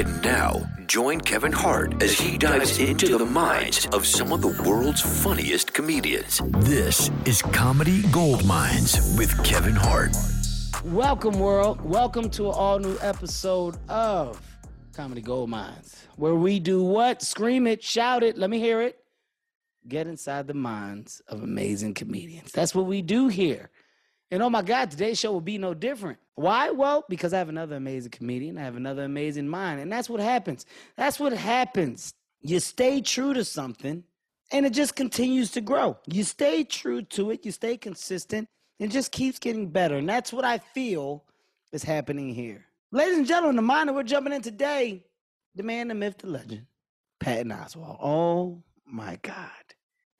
And now, join Kevin Hart as he dives into the minds of some of the world's funniest comedians. This is Comedy Gold Minds with Kevin Hart. Welcome, world. Welcome to an all new episode of Comedy Gold Minds, where we do what? Scream it, shout it, let me hear it. Get inside the minds of amazing comedians. That's what we do here. And oh my God, today's show will be no different. Why? Well, because I have another amazing comedian. I have another amazing mind. And that's what happens. That's what happens. You stay true to something and it just continues to grow. You stay true to it, you stay consistent, and it just keeps getting better. And that's what I feel is happening here. Ladies and gentlemen, the mind that we're jumping in today, the man, the myth, the legend, Patton Oswalt. Oh my God.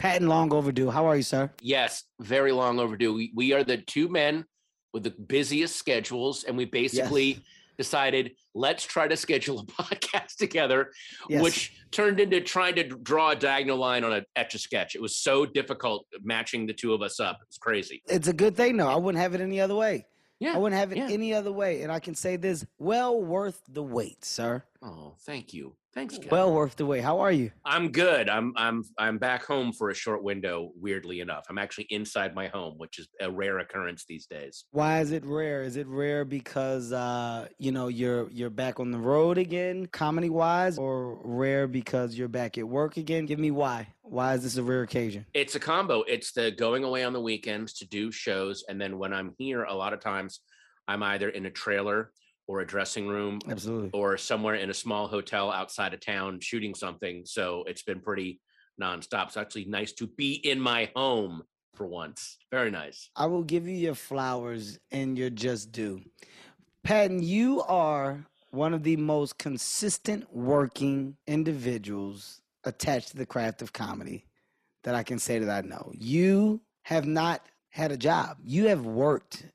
Patton, long overdue. How are you, sir? Yes, very long overdue. We, we are the two men with the busiest schedules, and we basically Yes. decided let's try to schedule a podcast together, Yes. which turned into trying to draw a diagonal line on a etch a sketch. It was so difficult matching the two of us up. It's crazy. It's a good thing, though. I wouldn't have it any other way. Yeah, I wouldn't have it yeah. any other way. And I can say this well worth the wait, sir. Oh, thank you. Thanks, Kevin. Well worth the wait. How are you? I'm good. I'm I'm I'm back home for a short window. Weirdly enough, I'm actually inside my home, which is a rare occurrence these days. Why is it rare? Is it rare because uh, you know you're you're back on the road again, comedy wise, or rare because you're back at work again? Give me why. Why is this a rare occasion? It's a combo. It's the going away on the weekends to do shows, and then when I'm here, a lot of times I'm either in a trailer or a dressing room Absolutely. or somewhere in a small hotel outside of town shooting something. So it's been pretty nonstop. It's actually nice to be in my home for once. Very nice. I will give you your flowers and your just due. Patton, you are one of the most consistent working individuals attached to the craft of comedy that I can say that I know. You have not had a job. You have worked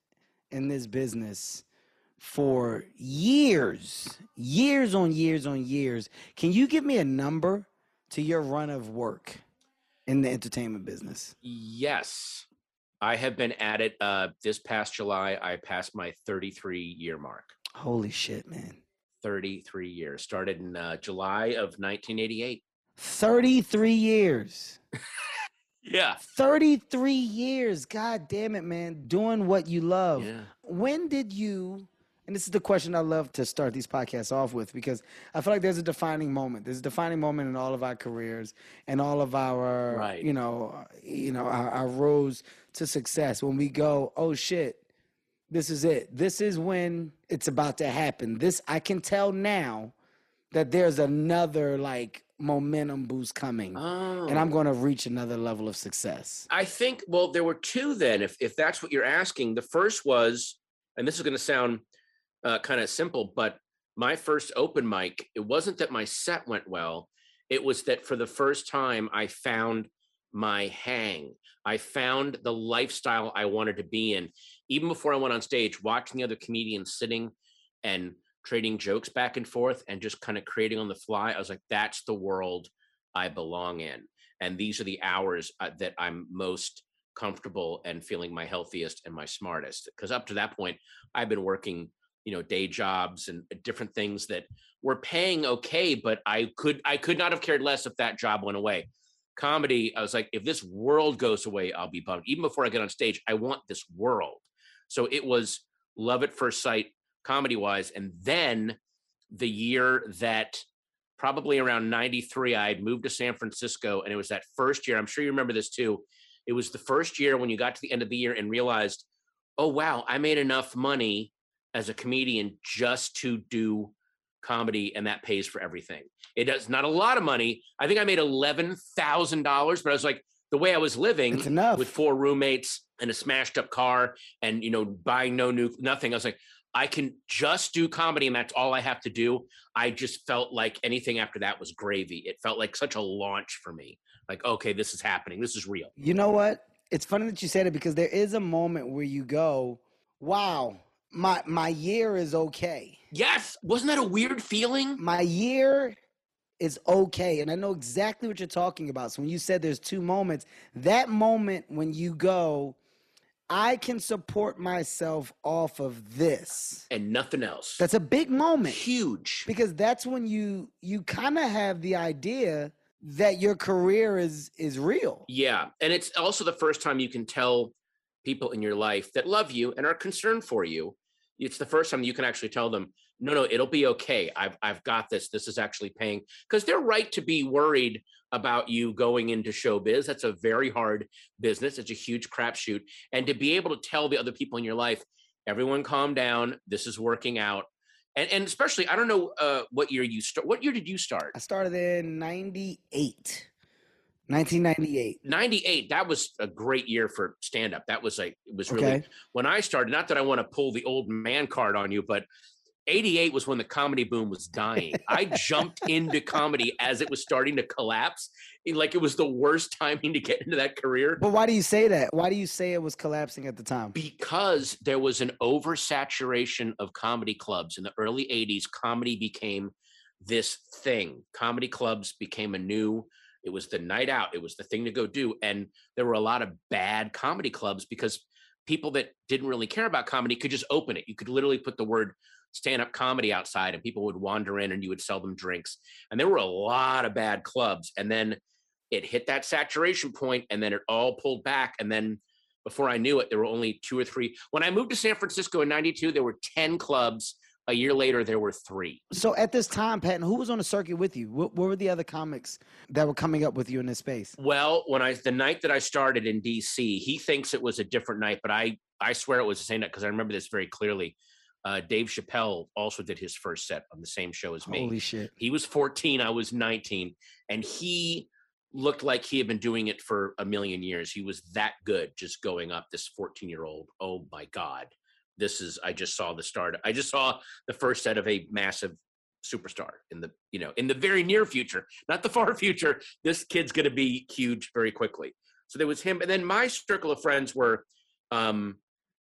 in this business for years, years on years on years. Can you give me a number to your run of work in the entertainment business? Yes. I have been at it uh, this past July. I passed my 33 year mark. Holy shit, man. 33 years. Started in uh, July of 1988. 33 years. Yeah. 33 years. God damn it, man. Doing what you love. Yeah. When did you, and this is the question I love to start these podcasts off with because I feel like there's a defining moment. There's a defining moment in all of our careers and all of our, Right. you know, you know, our, our roads to success when we go, oh shit, this is it. This is when it's about to happen. This, I can tell now that there's another like momentum boost coming Oh. and I'm oh. going to reach another level of success. I think, well, there were two then, if, if that's what you're asking. The first was, and this is going to sound uh, kind of simple, but my first open mic, it wasn't that my set went well. It was that for the first time, I found my hang. I found the lifestyle I wanted to be in. Even before I went on stage, watching the other comedians sitting and trading jokes back and forth and just kind of creating on the fly, I was like, that's the world I belong in. And these are the hours uh, that I'm most comfortable and feeling my healthiest and my smartest. Because up to that point, I've been working, you know, day jobs and uh, different things that were paying okay, but I could I could not have cared less if that job went away. Comedy, I was like, if this world goes away, I'll be bummed. Even before I get on stage, I want this world. So it was love at first sight, comedy wise, and then the year that probably around 93 i moved to san francisco and it was that first year i'm sure you remember this too it was the first year when you got to the end of the year and realized oh wow i made enough money as a comedian just to do comedy and that pays for everything. It does not a lot of money. I think i made $11000 but i was like the way i was living with four roommates and a smashed up car and you know buying no new nothing i was like i can just do comedy and that's all i have to do. I just felt like anything after that was gravy. It felt like such a launch for me. Like okay this is happening. This is real. You know what? It's funny that you said it because there is a moment where you go, "Wow, my my year is okay. yes wasn't that a weird feeling My year is okay." And I know exactly what you're talking about. So when you said there's two moments, that moment when you go, "I can support myself off of this." and nothing else That's a big moment. huge because that's when you you kind of have the idea that your career is is real. Yeah. And it's also the first time you can tell people in your life that love you and are concerned for you. It's the first time you can actually tell them, no, no, it'll be okay. I've, I've got this. This is actually paying. Because they're right to be worried about you going into showbiz. That's a very hard business. It's a huge crapshoot. And to be able to tell the other people in your life, everyone calm down. This is working out. And, and especially, I don't know uh, what year you start. What year did you start? I started in 98. 1998. 98 that was a great year for stand up that was like it was really Okay. when i started not that i want to pull the old man card on you but 88 was when the comedy boom was dying i jumped into comedy as it was starting to collapse like it was the worst timing to get into that career But why do you say that? Why do you say it was collapsing at the time? because there was an oversaturation of comedy clubs in the early 80s comedy became this thing comedy clubs became a new it was the night out. It was the thing to go do. And there were a lot of bad comedy clubs because people that didn't really care about comedy could just open it. You could literally put the word stand up comedy outside and people would wander in and you would sell them drinks. And there were a lot of bad clubs. And then it hit that saturation point and then it all pulled back. And then before I knew it, there were only two or three. When I moved to San Francisco in 92, there were 10 clubs. A year later, there were three. So at this time, Patton, who was on the circuit with you? What, what were the other comics that were coming up with you in this space? Well, when I, the night that I started in DC, he thinks it was a different night, but I, I swear it was the same night because I remember this very clearly. Uh, Dave Chappelle also did his first set on the same show as me. Holy shit. He was 14, I was 19, and he looked like he had been doing it for a million years. He was that good just going up this 14 year old. Oh my God. This is, I just saw the start. I just saw the first set of a massive superstar in the, you know, in the very near future, not the far future. This kid's going to be huge very quickly. So there was him. And then my circle of friends were, um,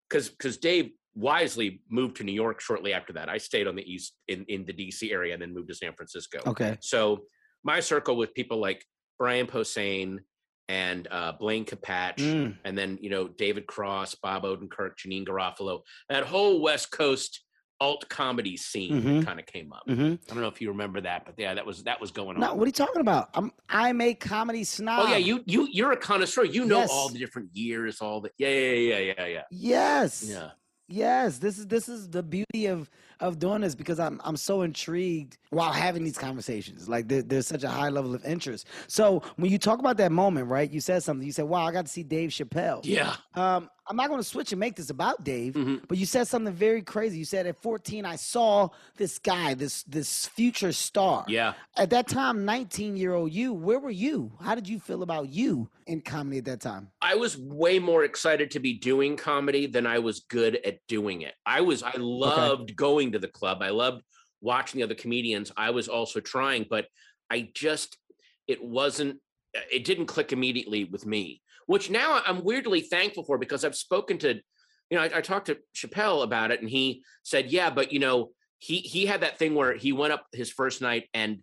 cause, cause Dave wisely moved to New York shortly after that. I stayed on the East in, in the DC area and then moved to San Francisco. Okay. So my circle with people like Brian Posehn and uh, Blaine Capatch, Mm. and then you know David Cross, Bob Odenkirk, Janeane Garofalo, that whole West Coast alt comedy scene Mhm. kind of came up. hmm I don't know if you remember that, but yeah, that was that was going on. what are you talking about? I'm I'm a comedy snob. oh yeah, you you you're a connoisseur. You know Yes. all the different years, all the yeah yeah yeah yeah yeah yeah. Yes. yeah. Yes, this is this is the beauty of of doing this because I'm I'm so intrigued while having these conversations. Like there, there's such a high level of interest. So when you talk about that moment, right? You said something. You said, "Wow, I got to see Dave Chappelle." Yeah. Um, I'm not going to switch and make this about Dave, Mhm. but you said something very crazy. You said at 14, I saw this guy, this this future star. Yeah. At that time, 19 year old you, where were you? How did you feel about you in comedy at that time? I was way more excited to be doing comedy than I was good at doing it. I was I loved going to the club. I loved watching the other comedians. I was also trying, but I just it wasn't it didn't click immediately with me, which now I'm weirdly thankful for because I've spoken to you know, I, I talked to Chappelle about it and he said, "Yeah, but you know, he he had that thing where he went up his first night and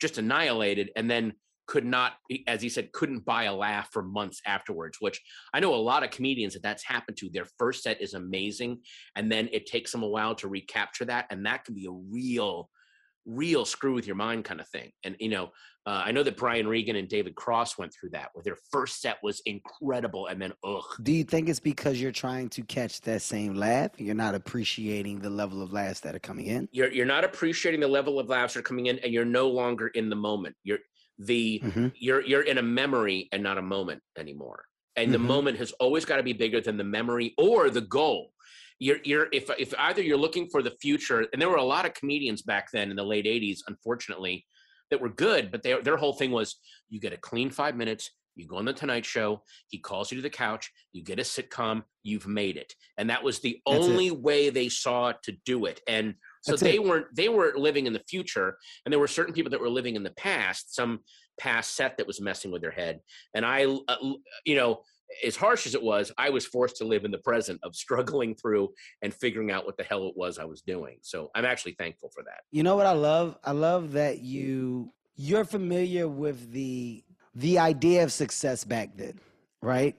just annihilated and then could not as he said couldn't buy a laugh for months afterwards which i know a lot of comedians that that's happened to their first set is amazing and then it takes them a while to recapture that and that can be a real real screw with your mind kind of thing. And you know, uh, I know that Brian Regan and David Cross went through that, where their first set was incredible, and then ugh. Do you think it's because you're trying to catch that same laugh? You're not appreciating the level of laughs that are coming in? You're you're not appreciating the level of laughs that are coming in, and you're no longer in the moment. You're the Mhm. you're you're in a memory and not a moment anymore. And the Mhm. moment has always got to be bigger than the memory or the goal. You're you're if if either you're looking for the future, and there were a lot of comedians back then in the late '80s, unfortunately, that were good, but they, their whole thing was you get a clean five minutes. You go on the Tonight Show. He calls you to the couch. You get a sitcom. You've made it, and that was the That's it. only way they saw to do it. And so That's they it. weren't they weren't living in the future, and there were certain people that were living in the past. Some past set that was messing with their head, and I, uh, you know, as harsh as it was, I was forced to live in the present of struggling through and figuring out what the hell it was I was doing. So I'm actually thankful for that. You know what I love? I love that you you're familiar with the the idea of success back then, right?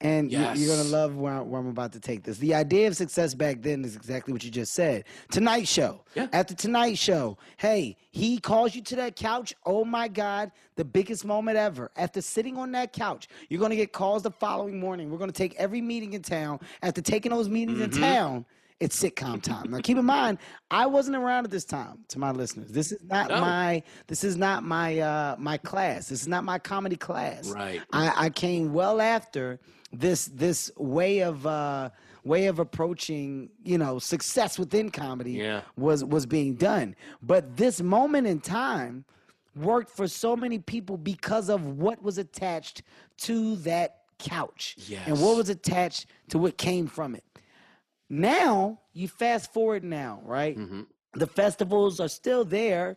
And you- you're gonna love where, where I'm about to take this. The idea of success back then is exactly what you just said. Tonight Show. Yeah. The Tonight Show, hey, he calls you to that couch. Oh my God, the biggest moment ever. After sitting on that couch, you're gonna get calls the following morning. We're gonna take every meeting in town. After taking those meetings in mm-hmm. town, it's sitcom time. Now keep in mind, I wasn't around at this time to my listeners. This is not No. my this is not my uh my class. This is not my comedy class. Right. I, I came well after this this way of uh way of approaching, you know, success within comedy Yeah. was was being done. But this moment in time worked for so many people because of what was attached to that couch and what was attached to what came from it. Now, you fast forward now, right? Mm-hmm. The festivals are still there,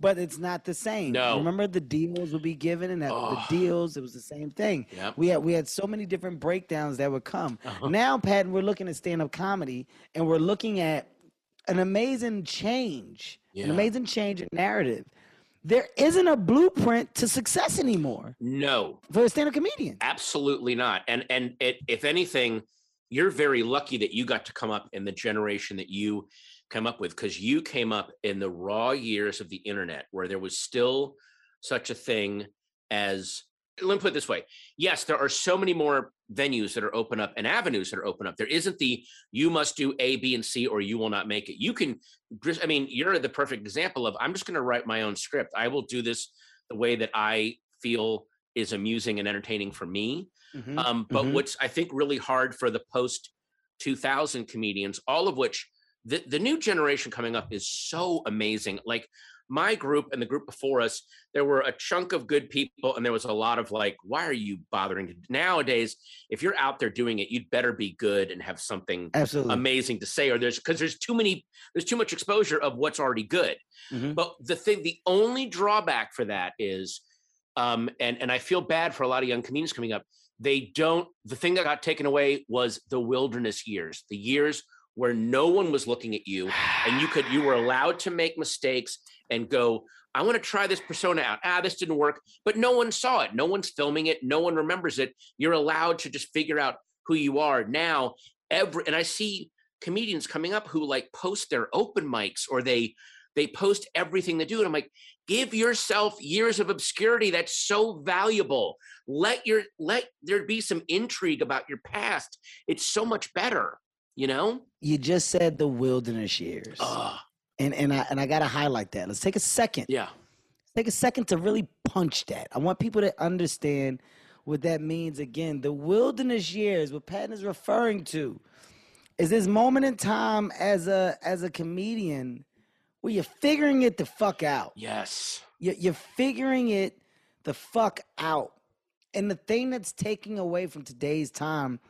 but it's not the same. No. Remember the deals would be given and that the deals, it was the same thing. Yep. We had we had so many different breakdowns that would come. Uh-huh. Now, Pat, we're looking at stand-up comedy and we're looking at an amazing change, Yeah. an amazing change in narrative. There isn't a blueprint to success anymore No, for a stand-up comedian. absolutely not. And and it, if anything, you're very lucky that you got to come up in the generation that you come up with because you came up in the raw years of the internet where there was still such a thing as let me put it this way yes there are so many more venues that are open up and avenues that are open up. There isn't the you must do a b and c or you will not make it. You can just i mean you're the perfect example of i'm just going to write my own script. I will do this the way that i feel is amusing and entertaining for me Mhm. um, but mhm. what's I think really hard for the post 2000 comedians, all of which the, the new generation coming up is so amazing. Like my group and the group before us, there were a chunk of good people, and there was a lot of like, why are you bothering to nowadays? If you're out there doing it, you'd better be good and have something Absolutely. amazing to say, or there's because there's too many, there's too much exposure of what's already good. Mhm. But the thing, the only drawback for that is, um, and and I feel bad for a lot of young comedians coming up. They don't. The thing that got taken away was the wilderness years, the years where no one was looking at you, and you could you were allowed to make mistakes and go. I want to try this persona out. Ah, this didn't work, but no one saw it. No one's filming it. No one remembers it. You're allowed to just figure out who you are now. Every and I see comedians coming up who like post their open mics or they they post everything they do and i'm like give yourself years of obscurity that's so valuable let your let there be some intrigue about your past it's so much better you know You just said the wilderness years. Ugh, and and I and I gotta highlight that. Let's take a second. yeah Take a second to really punch that. I want people to understand what that means. Again, the wilderness years, what Patton is referring to, is this moment in time as a as a comedian where you're figuring it the fuck out. yes You're, you're figuring it the fuck out. And the thing that's taking away from today's time,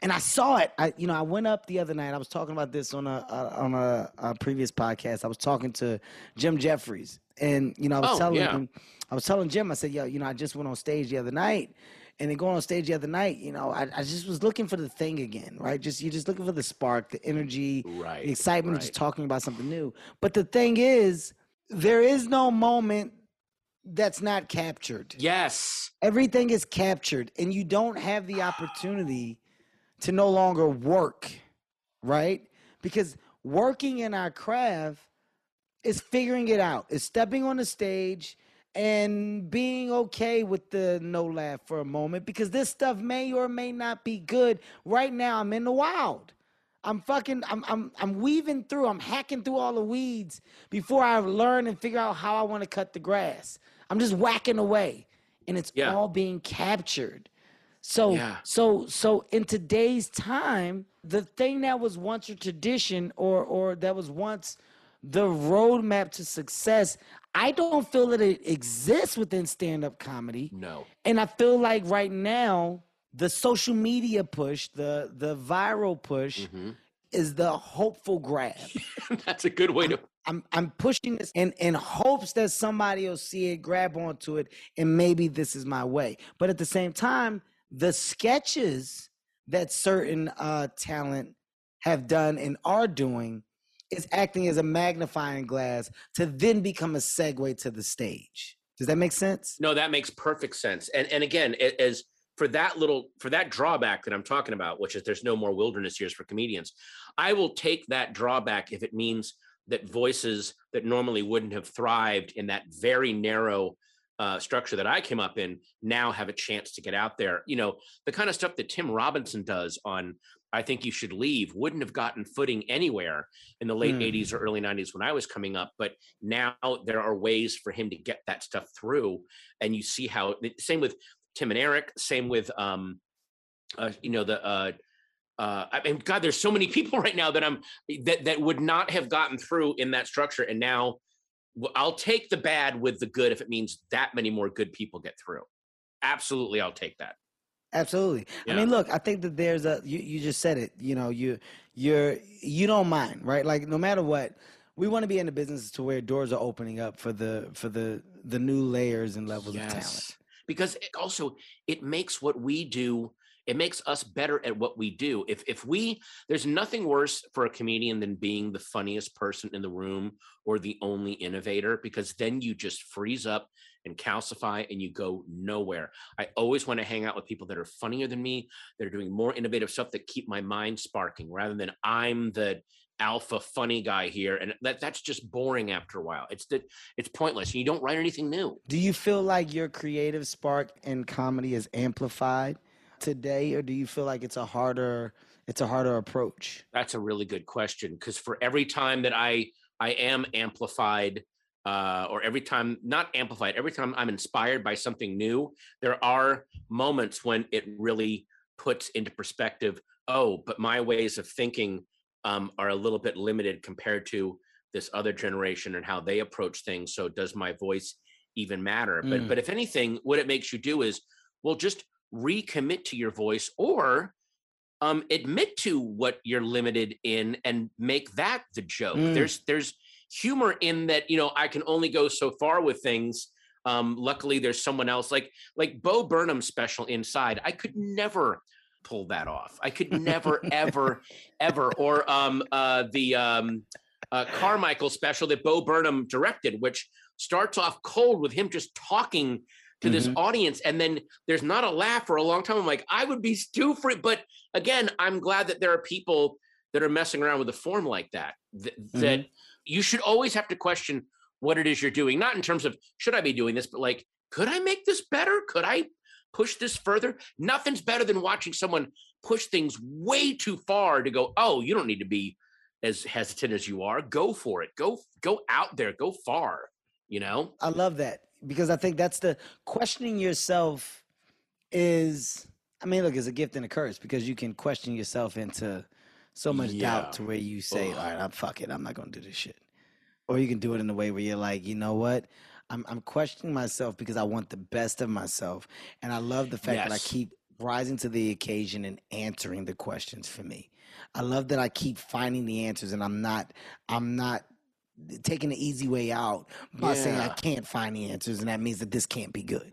and I saw it. I, you know, I went up the other night. I was talking about this on a, a on a, a previous podcast. I was talking to Jim Jefferies, and you know, I was Oh, telling yeah. him, I was telling Jim, I said, yo, you know, I just went on stage the other night, and then going on stage the other night, you know, I, I just was looking for the thing again, right? Just you're just looking for the spark, the energy, Right, the excitement of just talking about something new. But the thing is, there is no moment that's not captured. yes Everything is captured, and you don't have the opportunity to no longer work, right? Because working in our craft is figuring it out. Is stepping on the stage and being okay with the no laugh for a moment because this stuff may or may not be good. Right now, I'm in the wild. I'm fucking I'm I'm I'm weaving through, I'm hacking through all the weeds before I learn and figure out how I want to cut the grass. I'm just whacking away and it's Yeah. all being captured. So Yeah. so so in today's time, the thing that was once a tradition or or that was once the roadmap to success, I don't feel that it exists within stand-up comedy. No. And I feel like right now, the social media push, the the viral push, Mm-hmm. is the hopeful grab. That's a good way to. I'm I'm pushing this in in hopes that somebody will see it, grab onto it, and maybe this is my way. But at the same time, the sketches that certain uh talent have done and are doing is acting as a magnifying glass to then become a segue to the stage. Does that make sense? No, that makes perfect sense. And and again, as for that little for that drawback that I'm talking about, which is there's no more wilderness years for comedians, I will take that drawback if it means that voices that normally wouldn't have thrived in that very narrow uh, structure that I came up in now have a chance to get out there. You know, the kind of stuff that Tim Robinson does on I think you should leave wouldn't have gotten footing anywhere in the late Hmm. 80s or early 90s when I was coming up. But now there are ways for him to get that stuff through. And you see how, same with Tim and Eric, same with, um, uh, you know, the, uh, uh, I mean, God, there's so many people right now that I'm that that would not have gotten through in that structure, and now I'll take the bad with the good if it means that many more good people get through. Absolutely, I'll take that. Absolutely. I mean, look, I think that there's a you, you just said it, you know, you you're you don't mind, right? Like no matter what, we want to be in the business to where doors are opening up for the for the the new layers and levels of talent. because it also it makes what we do it makes us better at what we do if if we there's nothing worse for a comedian than being the funniest person in the room or the only innovator because then you just freeze up and calcify and you go nowhere. I always want to hang out with people that are funnier than me that are doing more innovative stuff that keep my mind sparking rather than i'm the alpha funny guy here and that that's just boring after a while. It's that it's pointless and you don't write anything new. Do you feel like your creative spark in comedy is amplified today or do you feel like it's a harder it's a harder approach? That's a really good question because for every time that I I am amplified, uh, or every time not amplified, every time I'm inspired by something new, there are moments when it really puts into perspective. Oh, but my ways of thinking um, are a little bit limited compared to this other generation and how they approach things. So does my voice even matter? But Mm. but if anything, what it makes you do is well, just recommit to your voice or um admit to what you're limited in and make that the joke Mm. there's there's humor in that you know i can only go so far with things. Um luckily there's someone else like like bo burnham's special inside. I could never pull that off. I could never ever ever. Or um uh the um uh carmichael special that bo burnham directed which starts off cold with him just talking to this Mhm. audience and then there's not a laugh for a long time. I'm like i would be too free. But again i'm glad that there are people that are messing around with the form like that th- that you should always have to question what it is you're doing not in terms of should i be doing this but like could i make this better? Could i push this further? Nothing's better than watching someone push things way too far to go oh you don't need to be as hesitant as you are. Go for it. Go go out there. Go far you know? I love that because I think that's the questioning yourself is I mean, look, it's a gift and a curse because you can question yourself into so much Yeah. doubt to where you say, Ugh. All right, I'm fuck it, I'm not gonna do this shit. Or you can do it in a way where you're like, you know what? I'm I'm questioning myself because I want the best of myself. And I love the fact that I keep rising to the occasion and answering the questions for me. I love that I keep finding the answers and I'm not I'm not taking the easy way out by saying I can't find the answers and that means that this can't be good.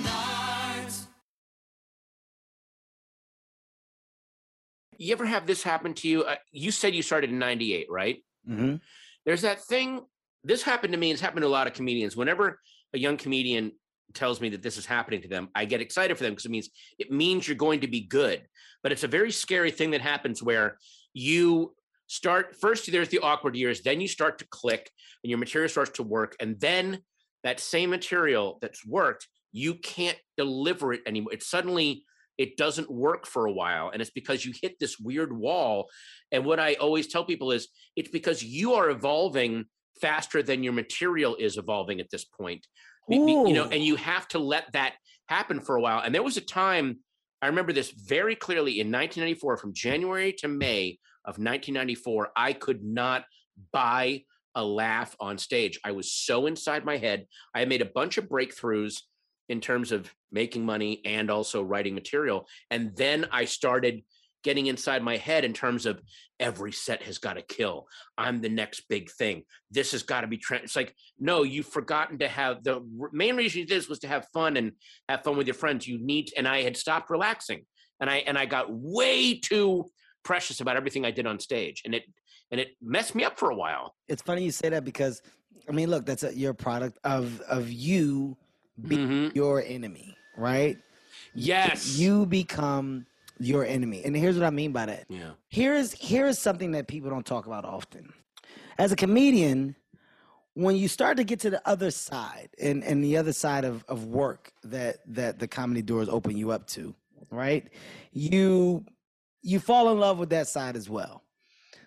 You ever have this happen to you? Uh, you said you started in 98, right? Mm-hmm. There's that thing. This happened to me. It's happened to a lot of comedians. Whenever a young comedian tells me that this is happening to them, I get excited for them because it means it means you're going to be good. But it's a very scary thing that happens where you start first there's the awkward years, then you start to click and your material starts to work, and then that same material that's worked, you can't deliver it anymore. It suddenly it doesn't work for a while and it's because you hit this weird wall and what i always tell people is it's because you are evolving faster than your material is evolving at this point. You know and you have to let that happen for a while and there was a time i remember this very clearly in 1994 from january to may of 1994 i could not buy a laugh on stage. I was so inside my head. I had made a bunch of breakthroughs in terms of making money and also writing material. And then I started getting inside my head in terms of every set has got to kill. I'm the next big thing. This has got to be. Tra-. It's like no, you've forgotten to have the main reason you did this was to have fun and have fun with your friends. You need, and I had stopped relaxing, and I and I got way too precious about everything I did on stage, and it and it messed me up for a while. It's funny you say that because, I mean, look, that's a, your product of of you being Mhm. your enemy, right? Yes. You become your enemy, and here's what I mean by that. Yeah. here's here's something that people don't talk about often. As a comedian, when you start to get to the other side and, and the other side of, of work that that the comedy doors open you up to, right? You you fall in love with that side as well.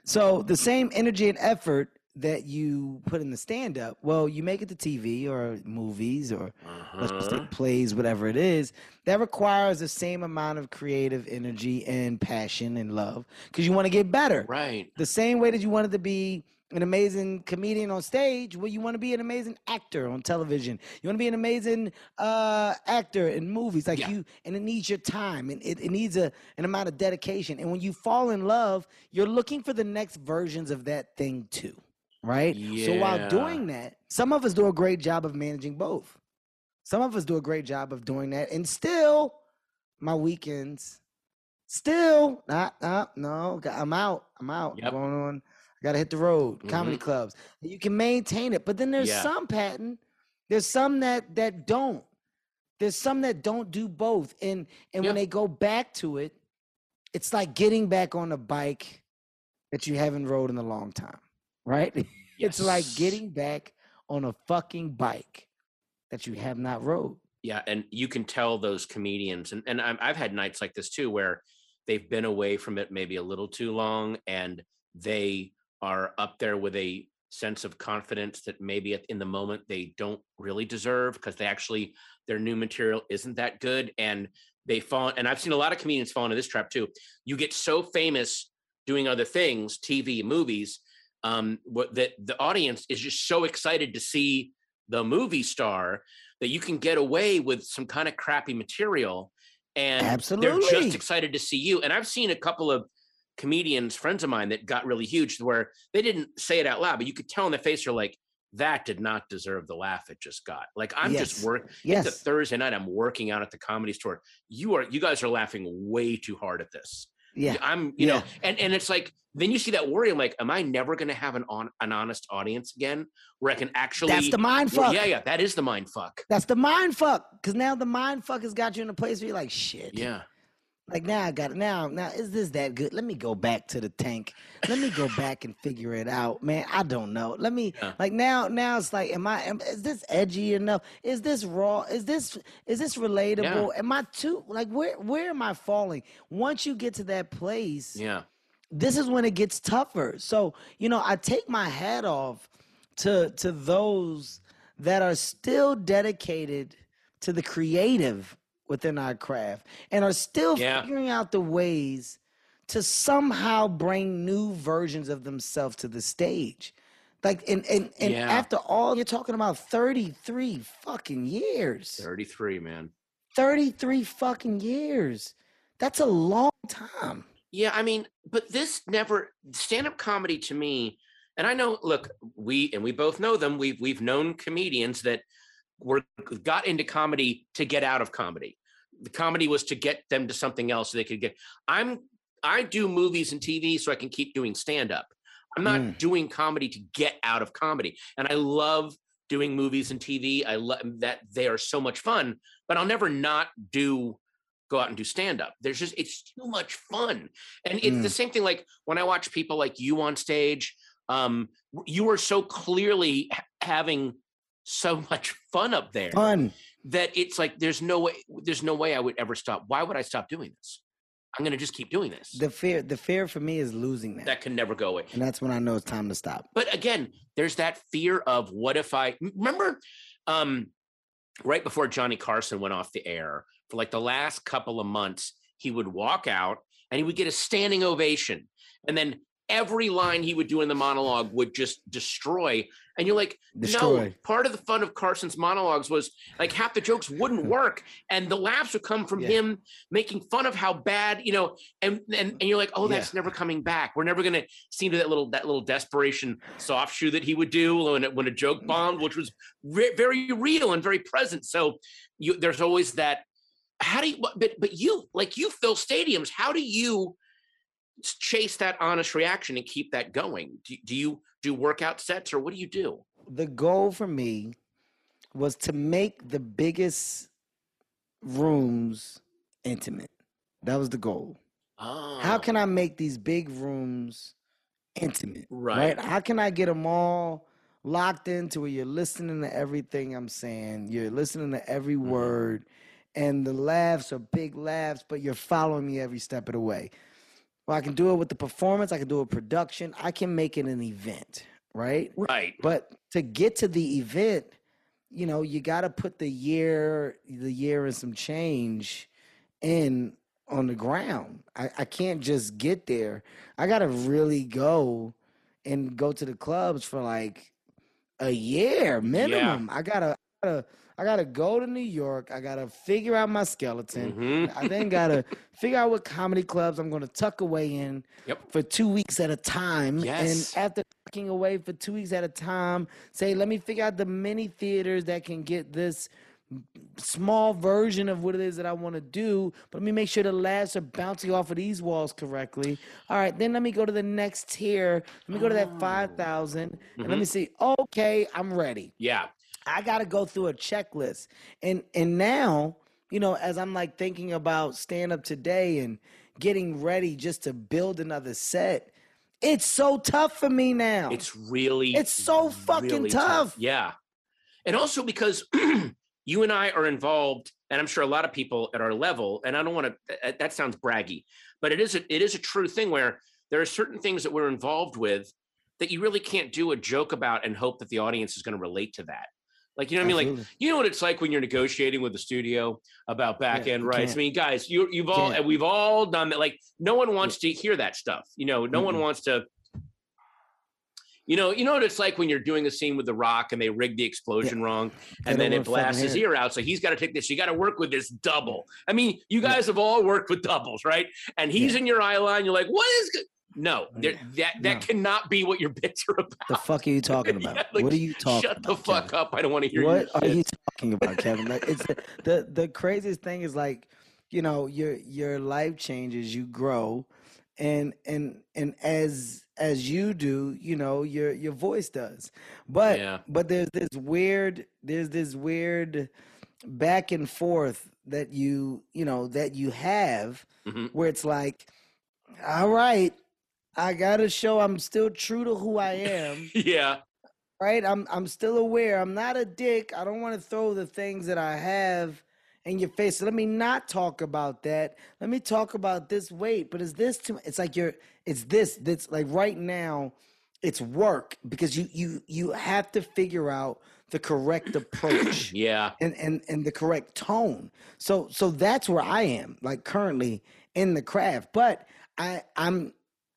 So the same energy and effort that you put in the stand up, well, you make it to TV or movies or Uh-huh. plays, whatever it is, that requires the same amount of creative energy and passion and love because you want to get better. Right. The same way that you wanted to be an amazing comedian on stage, well, you want to be an amazing actor on television. You want to be an amazing uh, actor in movies, like Yeah. you, and it needs your time and it, it needs a, an amount of dedication. And when you fall in love, you're looking for the next versions of that thing too, right? So while doing that, some of us do a great job of managing both. Some of us do a great job of doing that, and still, my weekends, still, nah, nah, no, I'm out. I'm out. Yep. Going on. I gotta hit the road. Comedy Mhm. clubs. You can maintain it, but then there's Yeah. some Patton. There's some that that don't. There's some that don't do both, and and Yeah. when they go back to it, it's like getting back on a bike that you haven't rode in a long time, right? It's like getting back on a fucking bike that you have not rode. Yeah, and you can tell those comedians, and and I've had nights like this too, where they've been away from it maybe a little too long, and they are up there with a sense of confidence that maybe in the moment they don't really deserve because they actually their new material isn't that good, and they fall. And I've seen a lot of comedians fall into this trap too. You get so famous doing other things, TV, movies, um, what that the audience is just so excited to see the movie star that you can get away with some kind of crappy material and they're just excited to see you. And i've seen a couple of comedians friends of mine that got really huge where they didn't say it out loud but you could tell in their face they're like that did not deserve the laugh it just got. Like i'm just Yes. work Yes. it's a thursday night i'm working out at the comedy store. You are you guys are laughing way too hard at this Yeah. I'm, you know, and and it's like then you see that worry. I'm like, am I never going to have an on an honest audience again where I can actually? That's the mind fuck. Yeah, yeah, that is the mind fuck. That's the mind fuck. Because now the mind fuck has got you in a place where you're like, shit. Yeah, Like now I got it. Now, now is this that good? Let me go back to the tank. Let me go back and figure it out, man. I don't know. Let me Yeah. like now. Now it's like, am I? Am, is this edgy enough? Is this raw? Is this is this relatable? Am I too like where where am I falling? Once you get to that place, Yeah. this is when it gets tougher. So, you know, I take my hat off to to those that are still dedicated to the creative within our craft and are still Yeah. figuring out the ways to somehow bring new versions of themselves to the stage. Like and and, and Yeah. after all you're talking about 33 fucking years. 33, man. 33 fucking years. That's a long time. Yeah, I mean, but this never stand-up comedy to me, and I know, look, we and we both know them. We've we've known comedians that were got into comedy to get out of comedy. The comedy was to get them to something else so they could get. I'm I do movies and TV so I can keep doing stand-up. I'm not Mm. doing comedy to get out of comedy. And I love doing movies and TV. I love that they are so much fun, but I'll never not do go out and do stand up. There's just it's too much fun. And it's the same thing like when I watch people like you on stage, um you are so clearly having so much fun up there Fun. that it's like there's no way there's no way I would ever stop. Why would I stop doing this? I'm to just keep doing this. The fear the fear for me is losing that. that can never go away. And that's when I know it's time to stop. but again there's that fear of what if I remember um right before johnny carson went off the air for like the last couple of months he would walk out and he would get a standing ovation and then every line he would do in the monologue would just destroy. And you're like no part of the fun of carson's monologues was like half the jokes wouldn't work and the laughs would come from Yeah. him making fun of how bad you know and and, and you're like oh Yeah. that's never coming back. We're never going to see to that little that little desperation soft shoe that he would do when it, when a joke mm. bombed which was re- very real and very present. So you there's always that how do you but but you like you fill stadiums. How do you chase that honest reaction and keep that going do, do you do workout sets or what do you do The goal for me was to make the biggest rooms intimate. That was the goal. oh How can I make these big rooms intimate? Right. How can I get them all locked into where you're listening to everything I'm saying? You're listening to every Mm-hmm. word, and the laughs are big laughs, but you're following me every step of the way. Well, I can do it with the performance, I can do a production, I can make it an event, right? right But to get to the event, you know, you got to put the year, the year and some change in on the ground. I, I can't just get there. I got to really go and go to the clubs for like a year minimum. I gotta, I gotta, I gotta go to New York. I gotta figure out my skeleton. Mhm. I then gotta figure out what comedy clubs I'm gonna tuck away in Yep. for two weeks at a time. Yes. And after tucking away for two weeks at a time, say, let me figure out the many theaters that can get this small version of what it is that I want to do, but let me make sure the laughs are bouncing off of these walls correctly. All right, then let me go to the next tier. Let me go to that 5,000 and Mm-hmm. let me see, okay, I'm ready. yeah I got to go through a checklist. And and now, you know, as I'm like thinking about stand up today and getting ready just to build another set, it's so tough for me now. It's really It's so fucking really tough. Yeah. And also because you and I are involved, and I'm sure a lot of people at our level, and I don't want to that sounds braggy, but it is a it is a true thing where there are certain things that we're involved with that you really can't do a joke about and hope that the audience is going to relate to that. Like, you know what I mean? Like, you know what it's like when you're negotiating with the studio about back end you rights. I mean, guys, you you've all Can't. and we've all done that. Like, no one wants to hear that stuff. You know, no one Mm-mm. wants to. You know, you know what it's like when you're doing a scene with The Rock and they rig the explosion wrong, and then it blasts his ear out. So he's got to take this. You got to work with this double. I mean, you guys have all worked with doubles, right? And he's in your eye line. You're like, what is? No, there, that that No. cannot be what your bits are about. the fuck are you talking about? Yeah, like, what are you talking Shut about? the fuck Kevin? up! I don't want to hear you. What are you talking about, Kevin? Like it's the, the the craziest thing is like, you know, your your life changes, you grow, and and and as as you do, you know, your your voice does. But Yeah. but there's this weird there's this weird back and forth that you you know that you have Mhm. where it's like all right i gotta show i'm still true to who i am yeah. right i'm i'm still aware i'm not a dick i don't want to throw the things that i have in your face so let me not talk about that let me talk about this weight but is this too it's like you're it's this that's like right now it's work because you you you have to figure out the correct approach Yeah. and and and the correct tone. So so that's where I am like currently in the craft. But I I'm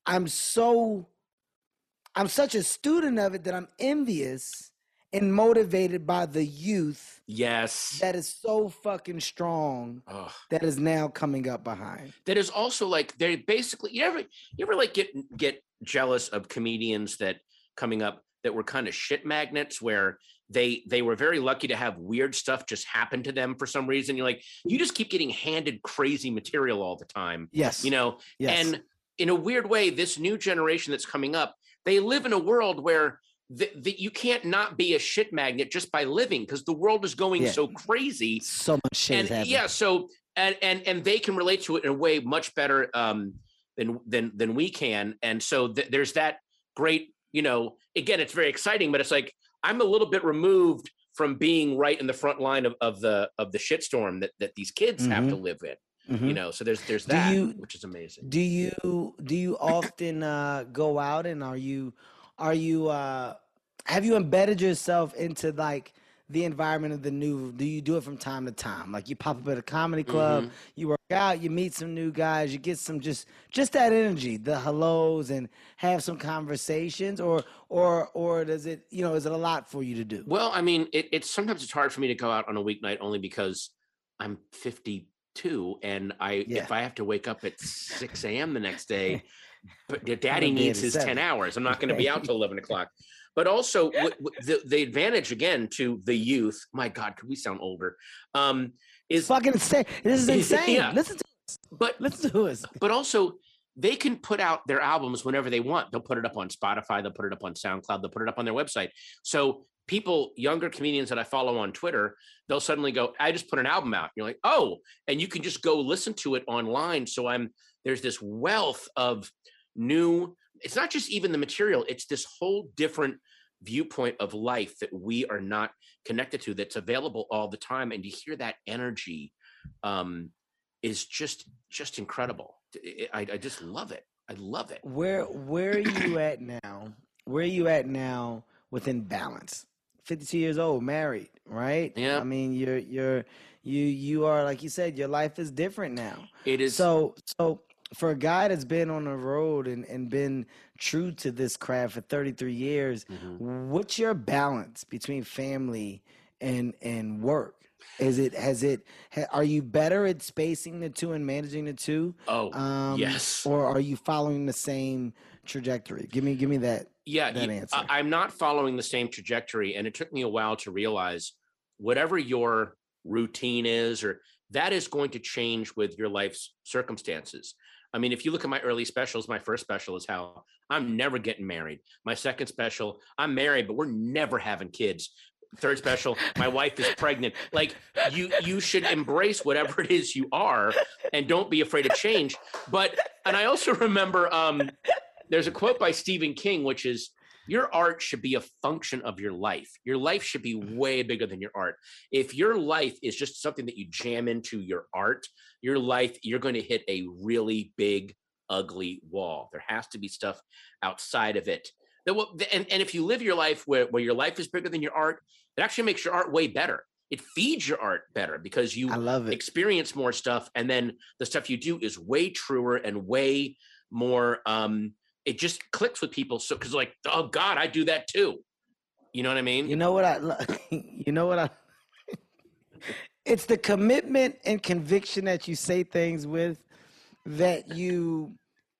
I'm so I'm such a student of it that I'm envious and motivated by the youth Yes. that is so fucking strong Ugh. that is now coming up behind. that is also like they basically you ever you ever like get get jealous of comedians that coming up that were kind of shit magnets where they they were very lucky to have weird stuff just happen to them for some reason you're like you just keep getting handed crazy material all the time Yes. you know yes. and in a weird way this new generation that's coming up they live in a world where the, you can't not be a shit magnet just by living because the world is going Yeah. so crazy. So much shit and yeah so and and and they can relate to it in a way much better um than than than we can. And so th- there's that great you know again it's very exciting but it's like i'm a little bit removed from being right in the front line of, of the of the shitstorm that that these kids have to live in Mhm. you know so there's there's that you- which is amazing Do you do you often uh, go out and are you are you uh, have you embedded yourself into like the environment of the new? Do you do it from time to time? Like you pop up at a comedy club, Mm-hmm. you work out, you meet some new guys, you get some just just that energy, the hellos, and have some conversations, or or or does it you know is it a lot for you to do? well i mean it, it's sometimes it's hard for me to go out on a weeknight only because i'm 52 and i Yeah. if i have to wake up at 6 a.m the next day but daddy needs his seven. 10 hours i'm not going to be out till 11 o'clock but also w- w- the, the advantage again to the youth my god could we sound older um It's is fucking insane. This is insane. Yeah. Listen to but listen to us. but also they can put out their albums whenever they want. They'll put it up on Spotify, they'll put it up on SoundCloud, they'll put it up on their website. So people, younger comedians that I follow on Twitter, they'll suddenly go, I just put an album out. You're like, oh, and you can just go listen to it online. So I'm there's this wealth of new, it's not just even the material, it's this whole different viewpoint of life that we are not connected to that's available all the time. And to hear that energy um is just just incredible. I I just love it. I love it. Where where are you at now? Where are you at now within balance? 52 years old, married, right? Yeah. I mean, you're you're you you are like you said, your life is different now. It is So so for a guy that's been on the road and, and been true to this craft for 33 years, Mm-hmm. what's your balance between family and and work? Is it has it ha, are you better at spacing the two and managing the two? oh Um, yes. Or are you following the same trajectory? Give me, give me that. yeah, that answer. I'm not following the same trajectory, and it took me a while to realize whatever your routine is, or that is going to change with your life's circumstances. I mean, if you look at my early specials, my first special is how I'm never getting married. My second special, I'm married, but we're never having kids. Third special, my wife is pregnant. Like you, you should embrace whatever it is you are, and don't be afraid of change. But and I also remember um, there's a quote by Stephen King, which is your art should be a function of your life. Your life should be way bigger than your art. If your life is just something that you jam into your art, your life, you're going to hit a really big, ugly wall. There has to be stuff outside of it. That will, and, and if you live your life where, where your life is bigger than your art, it actually makes your art way better. It feeds your art better because you experience more stuff and then the stuff you do is way truer and way more um it just clicks with people so because like oh god i do that too you know what i mean You know what I? You know what I? It's the commitment and conviction that you say things with that you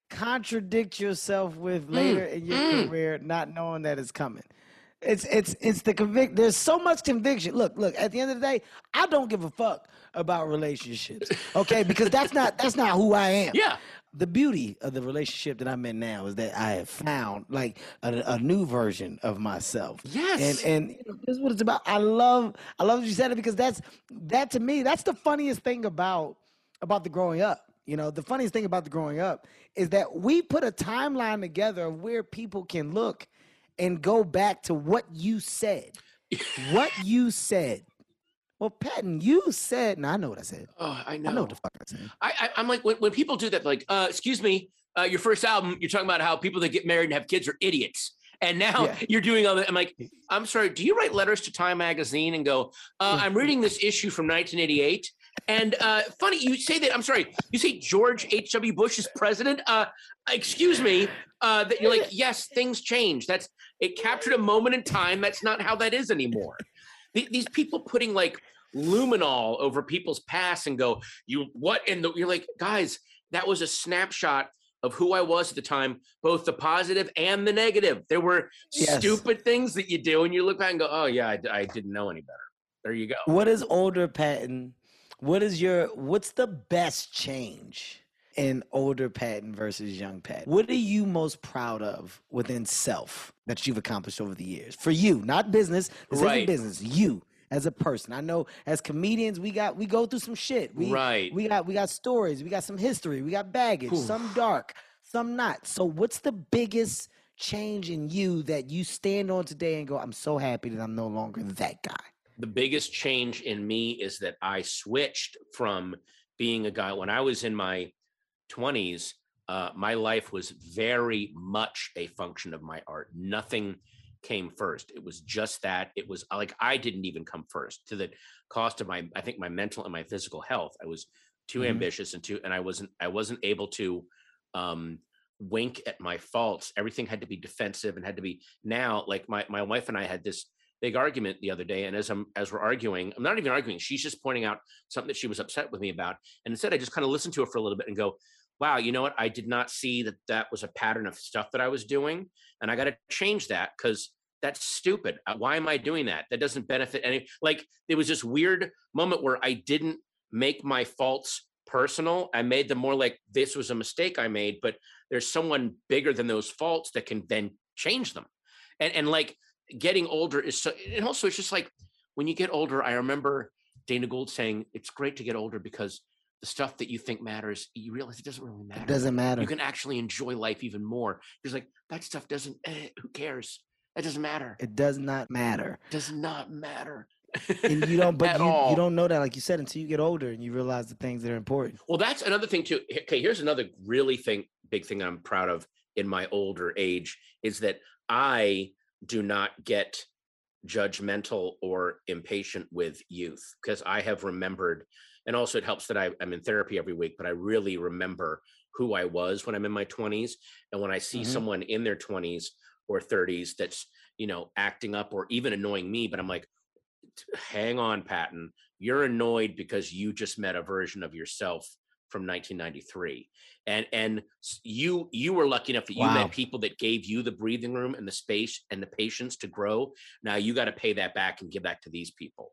contradict yourself with later in your mm. career, not knowing that it's coming. It's it's it's the convict. There's so much conviction. Look, look. At the end of the day, I don't give a fuck about relationships. Okay, because that's not that's not who I am. Yeah. The beauty of the relationship that I'm in now is that I have found like a, a new version of myself. Yes. And and you know, this is what it's about. I love I love that you said it because that's that to me that's the funniest thing about about the growing up. You know, the funniest thing about the growing up is that we put a timeline together of where people can look and go back to what you said. what you said. Well, Patton, you said, no, I know what I said. Oh, I I know. know what the fuck I said. I, I I'm like when, when people do that, like, uh, excuse me, uh, your first album, you're talking about how people that get married and have kids are idiots. And now Yeah. you're doing all that. I'm like, I'm sorry, do you write letters to Time Magazine and go, uh, I'm reading this issue from 1988? And uh, funny, you say that, I'm sorry, you say George H.W. Bush is president? Uh, excuse me, uh, that you're like, yes, things change. That's, it captured a moment in time. That's not how that is anymore. The- These people putting like luminol over people's past and go, you what in the you're like guys that was a snapshot of who i was at the time both the positive and the negative there were Yes. stupid things that you do and you look back and go oh yeah I didn't know any better there you go What is older Patton? What is your what's the best change in older Patton versus young Patton? What are you most proud of within self that you've accomplished over the years? For you, not business. This Right. isn't business. You as a person. I know as comedians we got we go through some shit. We Right. we got we got stories, we got some history, we got baggage, some dark, some not. So what's the biggest change in you that you stand on today and go, I'm so happy that I'm no longer that guy? the biggest change in me is that I switched from being a guy when I was in my 20s. Uh, my life was very much a function of my art. Nothing came first. It was just that. It was like I didn't even come first to the cost of my, I think, my mental and my physical health. I was too Mhm. ambitious and too, and I wasn't, I wasn't able to um, wink at my faults. Everything had to be defensive and had to be now. Like my my wife and I had this big argument the other day and as i'm as we're arguing i'm not even arguing she's just pointing out something that she was upset with me about and instead i just kind of listened to her for a little bit and go wow you know what? I did not see that that was a pattern of stuff that i was doing and i got to change that because that's stupid. Uh, why am i doing that? That doesn't benefit any like it was this weird moment where i didn't make my faults personal. I made them more like this was a mistake i made but there's someone bigger than those faults that can then change them. And and like getting older is so and also it's just like when you get older i remember dana gould saying it's great to get older because the stuff that you think matters you realize it doesn't really matter It doesn't matter. you can actually enjoy life even more because like that stuff doesn't eh, who cares that doesn't matter it It does not matter. It does not matter And you don't but you, all. you don't know that like you said until you get older and you realize the things that are important. Well, that's another thing too. Okay, here's another really thing, big thing I'm proud of in my older age is that I do not get judgmental or impatient with youth because I have remembered, and also it helps that I, I'm in therapy every week, but I really remember who I was when I'm in my 20s. And when I see Mhm. someone in their 20s or 30s that's, you know, acting up or even annoying me, but I'm like, hang on, Patton, you're annoyed because you just met a version of yourself from 1993 and and you you were lucky enough that you Wow. met people that gave you the breathing room and the space and the patience to grow now you got to pay that back and give back to these people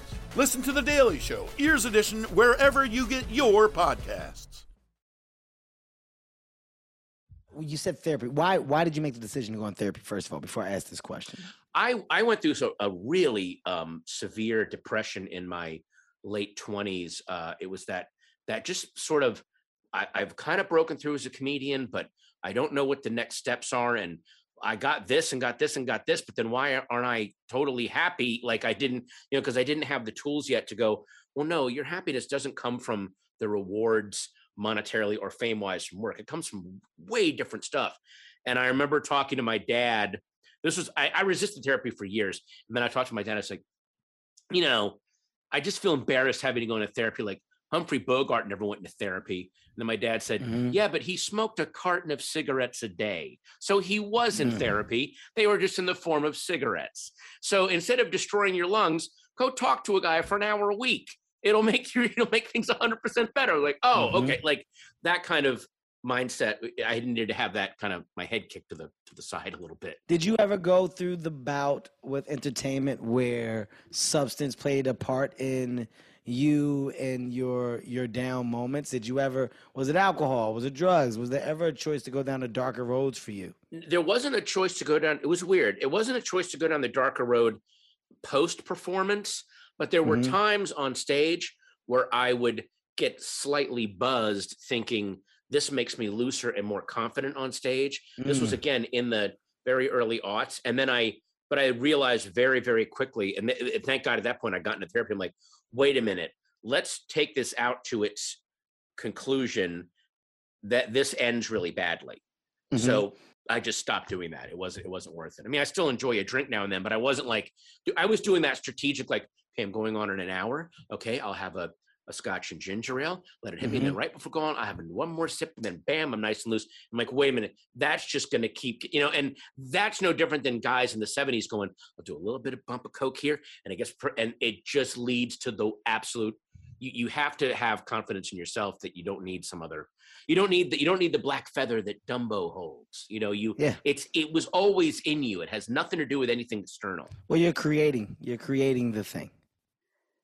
Listen to The Daily Show, Ears Edition, wherever you get your podcasts. You said therapy. Why why did you make the decision to go on therapy first of all before I ask this question? I I went through so a really um, severe depression in my late twenties. Uh, it was that that just sort of I, I've kind of broken through as a comedian, but I don't know what the next steps are. And I got this and got this and got this, but then why aren't I totally happy? Like I didn't, you know, because I didn't have the tools yet to go. Well, no, your happiness doesn't come from the rewards monetarily or fame wise from work. It comes from way different stuff. And I remember talking to my dad This was I, I resisted therapy for years, and then I talked to my dad. I was like, you know, I just feel embarrassed having to go into therapy. Like Humphrey Bogart never went into therapy. And then my dad said, Mhm. yeah, but he smoked a carton of cigarettes a day. So he was in Mm. therapy. They were just in the form of cigarettes. So instead of destroying your lungs, go talk to a guy for an hour a week. It'll make you, it'll make things 100% better. Like, oh, Mhm. okay. Like that kind of mindset. I needed to have that kind of my head kicked to the to the side a little bit. Did you ever go through the bout with entertainment where substance played a part in you and your your down moments? Did you ever was it alcohol? Was it drugs? Was there ever a choice to go down the darker roads for you? there wasn't a choice to go down it was weird it wasn't a choice to go down the darker road post performance but there were Mhm. times on stage where i would get slightly buzzed thinking this makes me looser and more confident on stage this was Mm. again in the very early aughts and then i but i realized very very quickly and th- thank god at that point i got into therapy i'm like wait a minute let's take this out to its conclusion that this ends really badly Mhm. so I just stopped doing that. It wasn't it wasn't worth it. I mean, I still enjoy a drink now and then, but I wasn't like I was doing that strategic, like, okay, I'm going on in an hour. Okay, I'll have a, a scotch and ginger ale, let it hit me, and then mm-hmm. right before going, I have one more sip, and then bam, I'm nice and loose. I'm like, wait a minute, that's just gonna keep, you know, and that's no different than guys in the 70s going, I'll do a little bit of bump of coke here, and it gets pr- and it just leads to the absolute you, you have to have confidence in yourself that you don't need some other you don't need the you don't need the black feather that Dumbo holds. You know, you Yeah. it's it was always in you. It has nothing to do with anything external. Well, you're creating. You're creating the thing.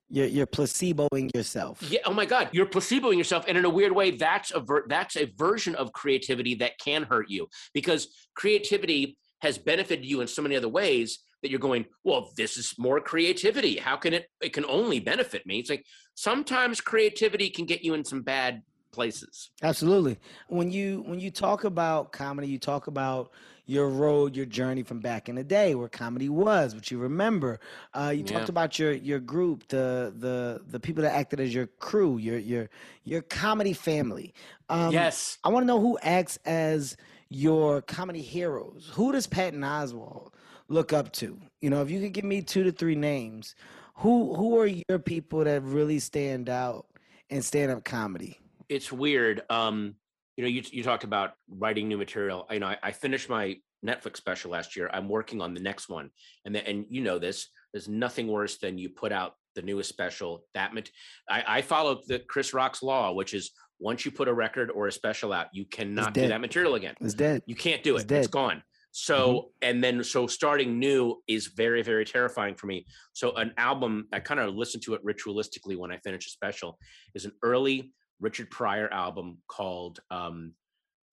You're you're placeboing yourself. Yeah. Oh my God, you're placeboing yourself, and in a weird way, that's a ver- that's a version of creativity that can hurt you because creativity has benefited you in so many other ways that you're going, well, this is more creativity. How can it? It can only benefit me. It's like sometimes creativity can get you in some bad places. Absolutely. When you when you talk about comedy, you talk about your road, your journey from back in the day, where comedy was, what you remember. Uh, you Yeah. talked about your your group, the the the people that acted as your crew, your your your comedy family. Um, yes. I want to know who acts as your comedy heroes. Who does Patton Oswalt look up to? You know, if you could give me two to three names, who who are your people that really stand out in stand up comedy? It's weird. Um, you know, you you talked about writing new material. I know I, I finished my Netflix special last year. I'm working on the next one, and then and you know this. There's nothing worse than you put out the newest special. That mat- I, I follow the Chris Rock's law, which is once you put a record or a special out, you cannot do that material again. It's dead. You can't do it. It's gone. So and then so starting new is very very terrifying for me. So an album I kind of listen to it ritualistically when I finish a special is an early Richard Pryor album called um,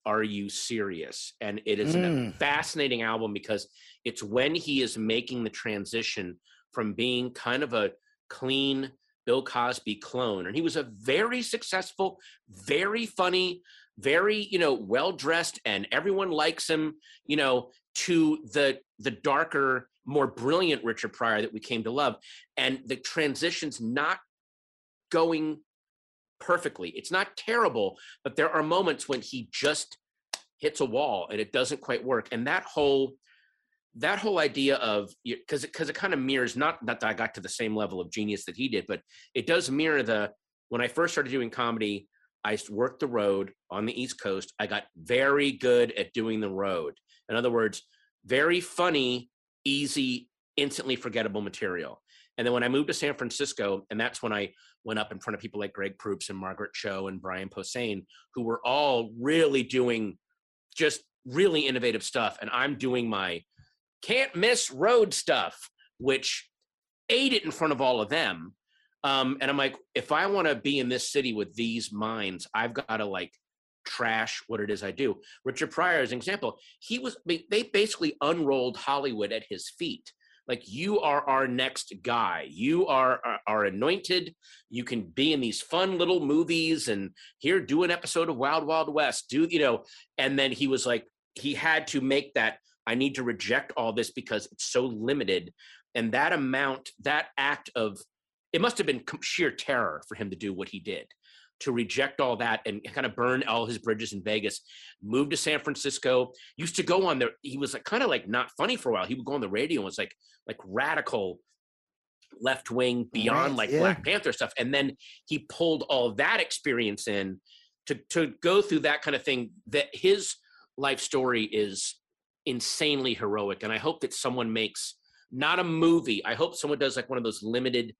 "Are You Serious?" and it is a Mm. fascinating album because it's when he is making the transition from being kind of a clean Bill Cosby clone, and he was a very successful, very funny, very you know well dressed, and everyone likes him. You know, to the the darker, more brilliant Richard Pryor that we came to love, and the transition's not going perfectly. It's not terrible, but there are moments when he just hits a wall and it doesn't quite work. And that whole that whole idea of because because it kind of mirrors not not that I got to the same level of genius that he did, but it does mirror the when I first started doing comedy. I worked the road on the East Coast. I got very good at doing the road. In other words, very funny, easy, instantly forgettable material. And then when I moved to San Francisco, and that's when I went up in front of people like Greg Proops and Margaret Cho and Brian Posehn, who were all really doing just really innovative stuff. And I'm doing my can't miss road stuff, which ate it in front of all of them. Um, and I'm like, if I want to be in this city with these minds, I've got to like trash what it is I do. Richard Pryor, as an example, he was they basically unrolled Hollywood at his feet. Like you are our next guy. You are, are anointed. You can be in these fun little movies and here do an episode of Wild Wild West. Do you know? And then he was like, he had to make that. I need to reject all this because it's so limited. And that amount, that act of, it must have been sheer terror for him to do what he did. To reject all that and kind of burn all his bridges in Vegas, moved to San Francisco, used to go on there. He was like kind of like not funny for a while. He would go on the radio and was like like radical left wing beyond Right, like yeah. Black Panther stuff. And then he pulled all that experience in to to go through that kind of thing. That his life story is insanely heroic. And I hope that someone makes not a movie. I hope someone does like one of those limited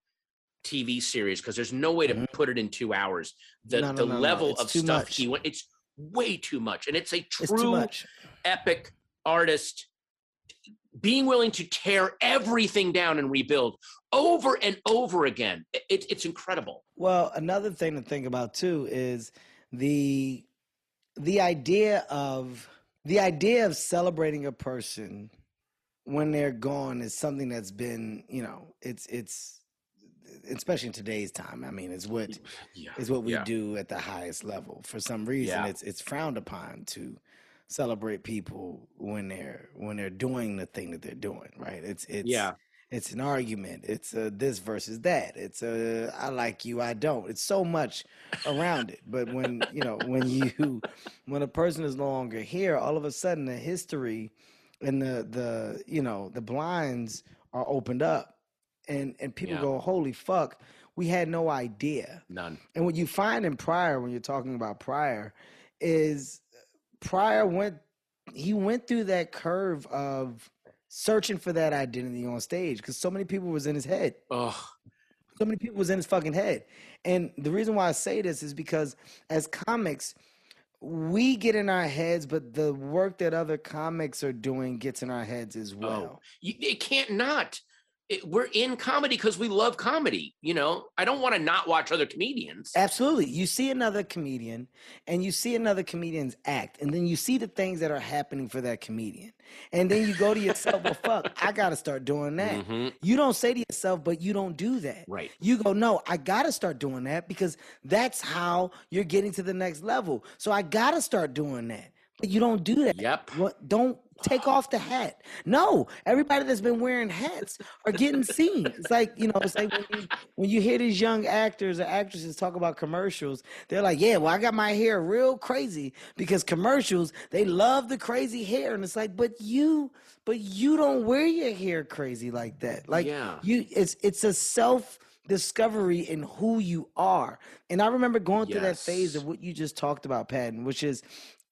TV series because there's no way to Mhm. put it in two hours. The No, no, the no, level it's of stuff much. he went, it's way too much. And it's a It's true much. epic artist being willing to tear everything down and rebuild over and over again. It- it's incredible. Well, another thing to think about too is the the idea of the idea of celebrating a person when they're gone is something that's been, you know, it's it's especially in today's time. I mean, it's what Yeah. is what we yeah. do at the highest level. For some reason, Yeah. it's it's frowned upon to celebrate people when they're when they're doing the thing that they're doing. Right? It's it's Yeah. It's an argument. It's a this versus that. It's a I like you, I don't. It's so much around it. But when you know when you when a person is no longer here, all of a sudden the history and the the you know the blinds are opened up, and and people Yeah. go, holy fuck, we had no idea. None. And what you find in Pryor when you're talking about Pryor is Pryor went he went through that curve of searching for that identity on stage because so many people was in his head. Oh, So many people was in his fucking head. And the reason why I say this is because as comics, we get in our heads, but the work that other comics are doing gets in our heads as oh. well. you, it can't not. It, we're in comedy because we love comedy. You know, I don't want to not watch other comedians. Absolutely. You see another comedian and you see another comedian's act, and then you see the things that are happening for that comedian. And then you go to yourself, well, fuck, I got to start doing that. Mhm. You don't say to yourself, but you don't do that. Right. You go, no, I got to start doing that because that's how you're getting to the next level. So I got to start doing that. But you don't do that. Yep. What, don't take off the hat. No, everybody that's been wearing hats are getting seen. It's like, you know, it's like when you, when you hear these young actors or actresses talk about commercials, they're like, yeah, well, I got my hair real crazy because commercials, they love the crazy hair. And it's like, but you, but you don't wear your hair crazy like that. Like Yeah. you, it's, it's a self discovery in who you are. And I remember going through that phase of what you just talked about, Patton, which is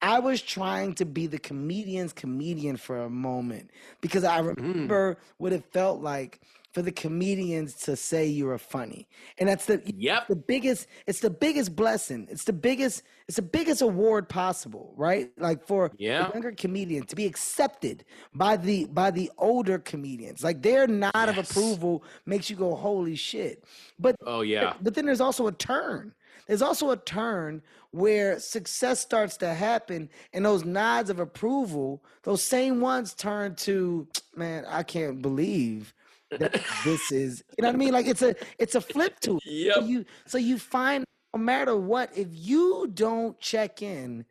I was trying to be the comedian's comedian for a moment because I Mm. remember what it felt like for the comedians to say you were funny. And that's the Yep. the biggest it's the biggest blessing. It's the biggest it's the biggest award possible, right? Like for Yeah. a younger comedian to be accepted by the by the older comedians. Like their nod of approval makes you go holy shit. But Oh yeah. but then there's also a turn. There's also a turn where success starts to happen, and those nods of approval, those same ones turn to, man, I can't believe that this is. You know what I mean? Like it's a it's a flip to it. So you so you find no matter what, if you don't check in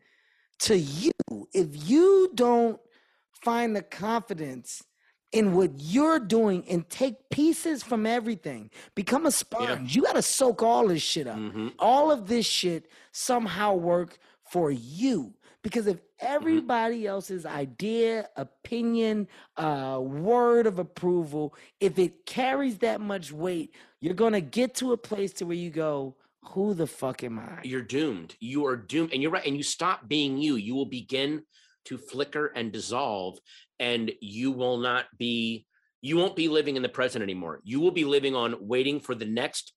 to you, if you don't find the confidence in what you're doing and take pieces from everything. Become a sponge. You got to soak all this shit up. Mhm. All of this shit somehow work for you. Because if everybody else's idea, opinion, uh, word of approval, if it carries that much weight, you're gonna get to a place to where you go, "Who the fuck am I?" You're doomed. You are doomed. And you're right. And you stop being you. You will begin to flicker and dissolve, and you will not be, you won't be living in the present anymore. You will be living on waiting for the next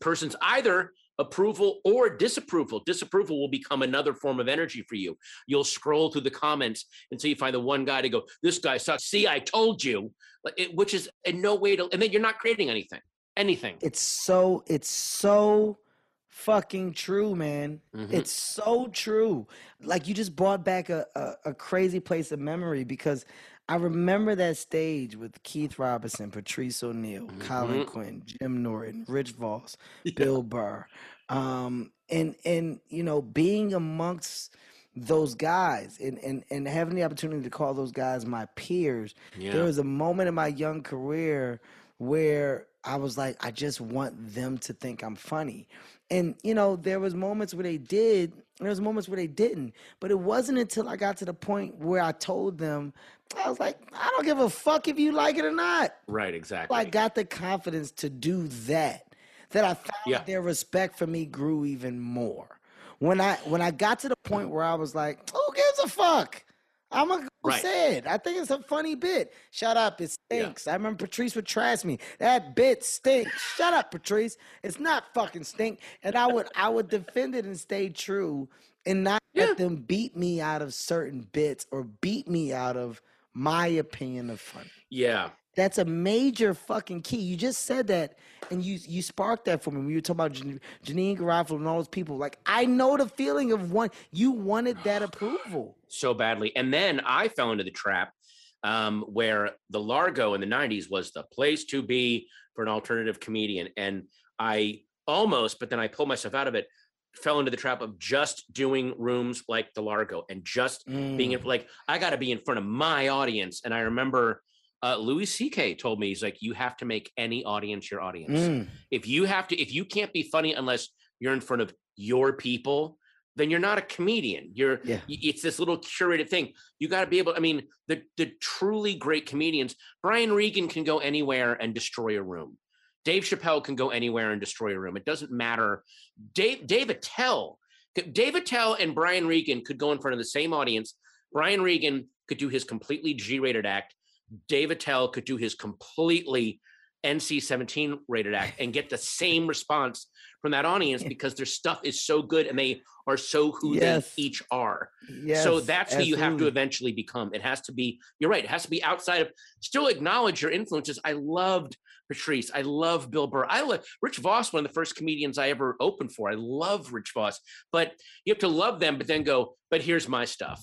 person's either approval or disapproval. Disapproval will become another form of energy for you. You'll scroll through the comments until you find the one guy to go, This guy sucks. See, I told you, which is in no way to, and then you're not creating anything. Anything. It's so it's so fucking true, man. Mhm. It's so true. Like you just brought back a, a, a crazy place of memory because I remember that stage with Keith Robinson, Patrice O'Neill, Colin Mhm. Quinn, Jim Norton, Rich Voss, Bill Burr. Um, and and you know, being amongst those guys and, and and having the opportunity to call those guys my peers Yeah. there was a moment in my young career where I was like, I just want them to think I'm funny. And you know, there was moments where they did, there was moments where they didn't. But it wasn't until I got to the point where I told them, I was like, I don't give a fuck if you like it or not. Right, exactly. I got the confidence to do that. That I found Yeah. their respect for me grew even more. When I when I got to the point where I was like, who gives a fuck? I'm go Right. say it. I think it's a funny bit. Shut up, it Yeah. stinks. I remember Patrice would trash me. That bit stinks. Shut up, Patrice. It's not fucking stink. And I would I would defend it and stay true and not Yeah. let them beat me out of certain bits or beat me out of my opinion of funny. yeah. That's a major fucking key. You just said that, and you you sparked that for me when you were talking about Jan- Janeane Garofalo and all those people. Like I know the feeling of one. You wanted that approval. so badly. And then I fell into the trap um, where the Largo in the 90s was the place to be for an alternative comedian. And I almost, but then I pulled myself out of it, fell into the trap of just doing rooms like the Largo and just being like, I got to be in front of my audience. And I remember uh, Louis C.K. told me, he's like, you have to make any audience your audience. Mm. if you have to if you can't be funny unless you're in front of your people then you're not a comedian. You're Yeah. it's this little curated thing. You got to be able i mean the the truly great comedians brian regan can go anywhere and destroy a room. Dave chappelle can go anywhere and destroy a room. It doesn't matter. Dave dave attell dave attell and brian regan could go in front of the same audience. Brian regan could do his completely g-rated act dave attell could do his completely NC-17 rated act and get the same response from that audience because their stuff is so good and they are so who Yes. they each are. Yes, so that's who you have to eventually become. It has to be, you're right, it has to be outside of still acknowledge your influences. I loved Patrice. I love Bill Burr. I love Rich Voss, one of the first comedians I ever opened for. I love Rich Voss. But you have to love them, but then go, but here's my stuff.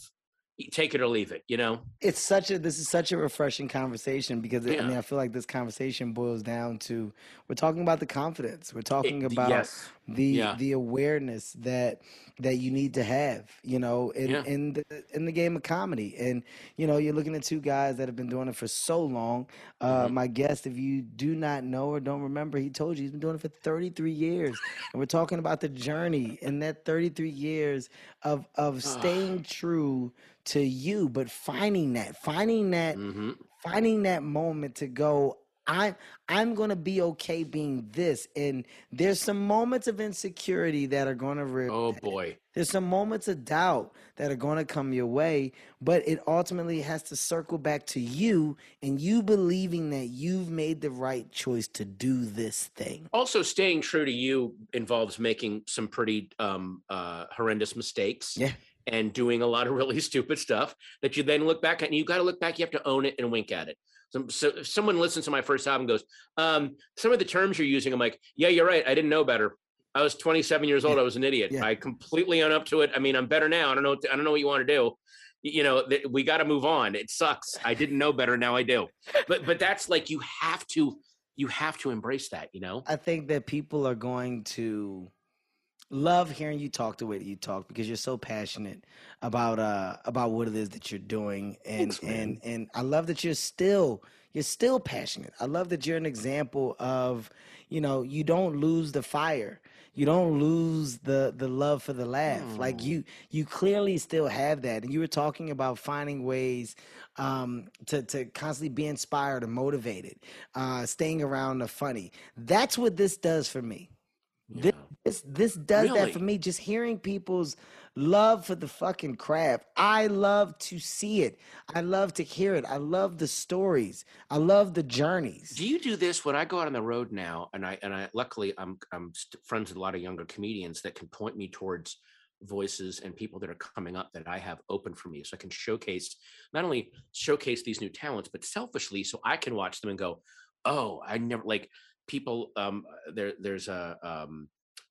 Take it or leave it, you know? It's such a this is such a refreshing conversation because it, I mean I feel like this conversation boils down to we're talking about the confidence. We're talking It- about yes. The Yeah. the awareness that that you need to have, you know, in Yeah. in the in the game of comedy. And you know, you're looking at two guys that have been doing it for so long. Uh, Mm-hmm. My guest, if you do not know or don't remember, he told you he's been doing it for 33 years, and we're talking about the journey in that 33 years of of staying true to you, but finding that, finding that hmm finding that moment to go i'm i'm going to be okay being this and there's some moments of insecurity that are going to re- Oh boy. there's some moments of doubt that are going to come your way but it ultimately has to circle back to you and you believing that you've made the right choice to do this thing also staying true to you involves making some pretty um uh horrendous mistakes Yeah. and doing a lot of really stupid stuff that you then look back at and you got to look back you have to own it and wink at it so, so if someone listens to my first album and goes um some of the terms you're using i'm like yeah you're right i didn't know better. I was 27 years old i was an idiot. Yeah. i completely own up to it. I mean i'm better now i don't know i don't know what you want to do you know th- we got to move on. It sucks. I didn't know better now i do. But but that's like you have to you have to embrace that you know? I think that people are going to love hearing you talk the way that you talk because you're so passionate about uh about what it is that you're doing and Thanks, and and I love that you're still you're still passionate. I love that you're an example of, you know, you don't lose the fire. You don't lose the the love for the laugh. Like you you clearly still have that. And you were talking about finding ways um, to to constantly be inspired and motivated, uh, staying around the funny. That's what this does for me. This, this this does that for me. Just hearing people's love for the fucking craft. I love to see it. I love to hear it. I love the stories. I love the journeys. Do you do this when I go out on the road now? And I and I luckily I'm I'm friends with a lot of younger comedians that can point me towards voices and people that are coming up that I have open for me, so I can showcase not only showcase these new talents, but selfishly, so I can watch them and go, oh, I never like people. Um, there there's a um,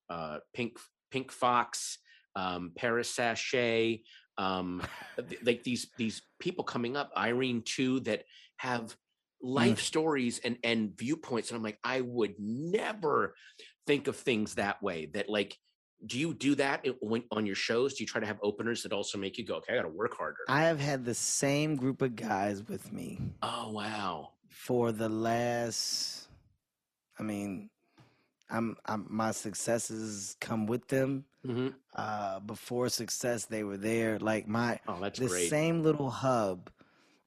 uh, pink pink fox, um, Paris Sachet, um, th- like these these people coming up, Irene Tu, that have life stories and and viewpoints and i'm like i would never think of things that way that like do you do that when, on your shows? Do you try to have openers that also make you go okay i gotta work harder. I have had the same group of guys with me oh wow. for the last I mean, I'm, I'm my successes come with them. Mhm. Uh, before success, they were there. Like my Oh, that's the great. same little hub.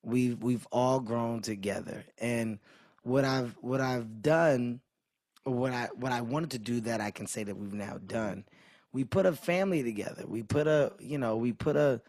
We've we've all grown together, and what I've what I've done, or what I what I wanted to do that I can say that we've now done. We put a family together. We put a you know we put a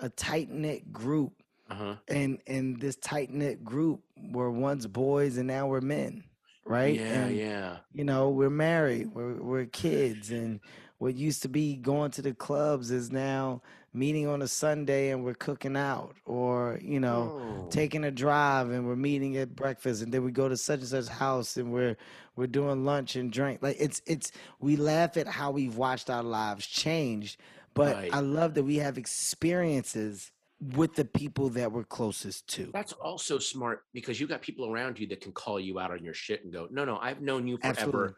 a tight knit group Uh-huh. and and this tight knit group were once boys and now we're men, right? Yeah, and, yeah. You know, we're married, we're we're kids, and what used to be going to the clubs is now meeting on a Sunday and we're cooking out, or you know, Oh. taking a drive and we're meeting at breakfast, and then we go to such and such house and we're we're doing lunch and drink. Like it's it's we laugh at how we've watched our lives change, but Right. I love that we have experiences with the people that we're closest to. That's also smart because you got people around you that can call you out on your shit and go, no, no, I've known you forever. Absolutely.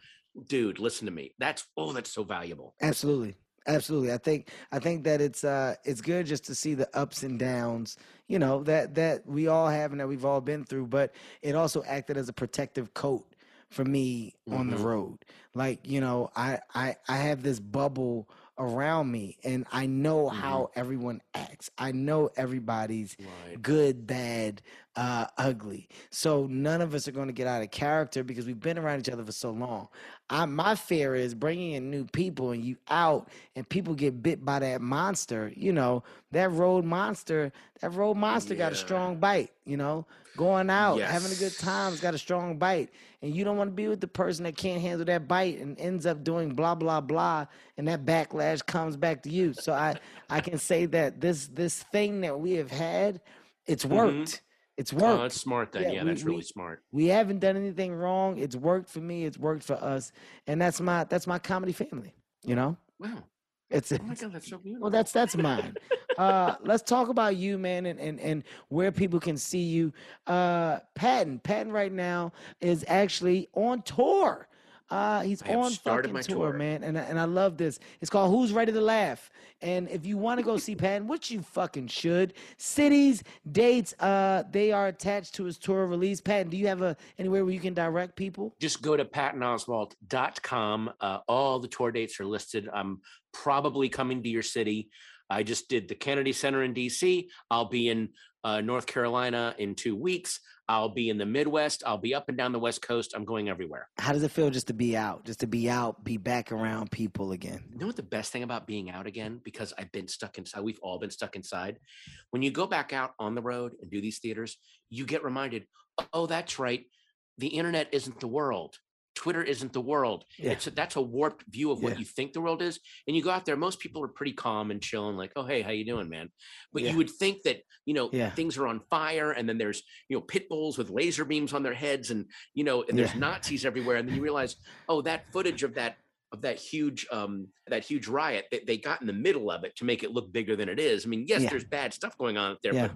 Dude, listen to me. That's oh, that's so valuable. Absolutely. Absolutely. I think I think that it's uh it's good just to see the ups and downs, you know, that that we all have and that we've all been through, but it also acted as a protective coat for me on the Mhm. road. Like, you know, I I I have this bubble around me and I know how mm-hmm. everyone acts. I know everybody's Right. good, bad, uh, ugly. So none of us are going to get out of character because we've been around each other for so long. I, my fear is bringing in new people and you out and people get bit by that monster. You know, that road monster, that road monster got a strong bite, you know, going out, having a good time's got a strong bite. And you don't want to be with the person that can't handle that bite and ends up doing blah, blah, blah. And that backlash comes back to you. So I, I can say that this, this thing that we have had, it's worked. It's worked. Oh, that's smart then. Yeah, Yeah, we- that's really we- smart. We haven't done anything wrong. It's worked for me. It's worked for us, and that's my that's my comedy family. You know, Wow. it's, Oh my god, that's so beautiful. well, that's that's mine. uh, let's talk about you, man, and, and and where people can see you. Uh, Patton, Patton, right now is actually on tour. Uh, he's I on fucking tour, tour. man, and I- and I love this. It's called Who's Ready to Laugh. And if you want to go see Patton, which you fucking should, cities, dates, uh, they are attached to his tour release. Patton, do you have a anywhere where you can direct people? just go to pattonoswalt.com. Uh, all the tour dates are listed. I'm probably coming to your city. I just did the Kennedy Center in DC. I'll be in uh, North Carolina in two weeks. I'll be in the Midwest. I'll be up and down the West Coast. I'm going everywhere. How does it feel just to be out, just to be out, be back around people again? You know what the best thing about being out again? Because I've been stuck inside. We've all been stuck inside. When you go back out on the road and do these theaters, you get reminded, oh, that's right. The internet isn't the world. Twitter isn't the world. Yeah. It's a, that's a warped view of what Yeah. you think the world is. And you go out there, most people are pretty calm and chill and like, oh, hey, how you doing, man? But Yeah. you would think that, you know, things are on fire and then there's, you know, pit bulls with laser beams on their heads and, you know, and there's. Nazis everywhere. And then you realize, oh, that footage of that of that huge um that huge riot they, they got in the middle of it to make it look bigger than it is i mean yes there's bad stuff going on out there but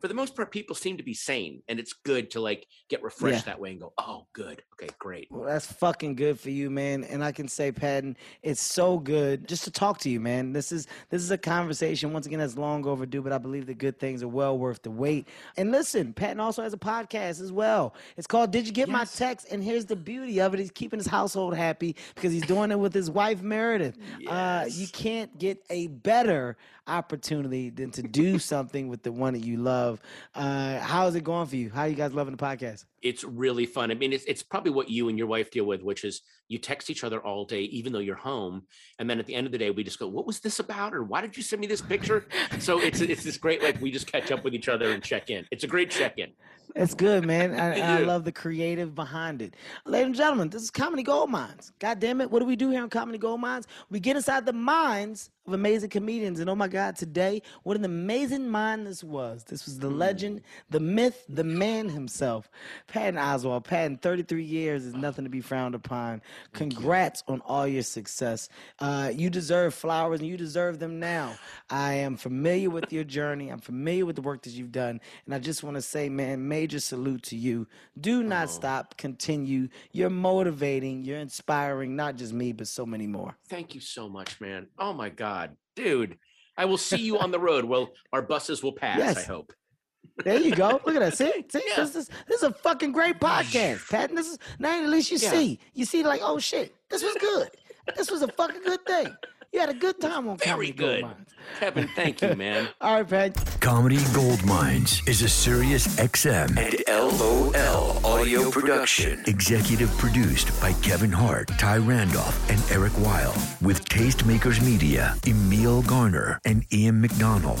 for the most part people seem to be sane and it's good to like get refreshed that way and go oh good okay great Well, that's fucking good for you, man. And I can say, Patton, it's so good just to talk to you, man. This is this is a conversation once again that's long overdue, but I believe the good things are well worth the wait. And listen, Patton also has a podcast as well. It's called Did You Get My Text? And here's the beauty of it: he's keeping his household happy because he's doing it with his wife Meredith. Uh, you can't get a better opportunity than to do something with the one that you love. Uh, how is it going for you? How you guys loving the podcast? It's really fun i mean it's, it's probably what you and your wife deal with which is you text each other all day even though you're home and then at the end of the day we just go what was this about or why did you send me this picture so it's it's this great like we just catch up with each other and check in it's a great check-in It's good, man. I, I love the creative behind it. Ladies and gentlemen, this is Comedy Gold Minds. God damn it. What do we do here on Comedy Gold Minds? We get inside the minds of amazing comedians. And oh my God, today, what an amazing mind this was. This was the hmm. legend, the myth, the man himself. Patton Oswalt. Patton, 33 years is nothing to be frowned upon. Congrats on all your success. Uh, you deserve flowers and you deserve them now. I am familiar with your journey. I'm familiar with the work that you've done. And I just want to say, man, major salute to you. Do not stop. Continue. You're motivating. You're inspiring, not just me, but so many more. Thank you so much, man. Oh my God, dude. I will see you on the road. Well, our buses will pass, I hope. There you go. Look at that. See, see, this is this is a fucking great podcast, Pat. And this is now at least you Yeah. see, you see, like, oh shit, this was good. This was a fucking good thing. You had a good time on Very Comedy Gold. Mines. Kevin, thank you, man. All right, Pat. Comedy Gold Minds is a Sirius XM and LOL audio production. Executive produced by Kevin Hart, Ty Randolph, and Eric Weil. With Tastemakers Media, Emil Garner, and Ian McDonald.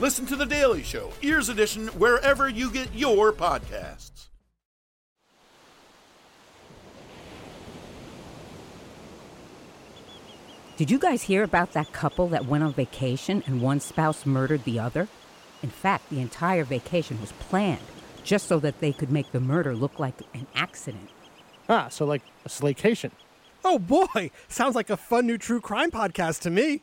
Listen to The Daily Show, Ears Edition, wherever you get your podcasts. Did you guys hear about that couple that went on vacation and one spouse murdered the other? In fact, the entire vacation was planned just so that they could make the murder look like an accident. Ah, so like a slaycation. Oh boy, sounds like a fun new true crime podcast to me.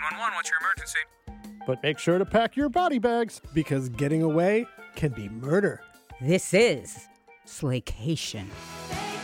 911, what's your emergency? But make sure to pack your body bags. Because getting away can be murder. This is Slaycation. Baby,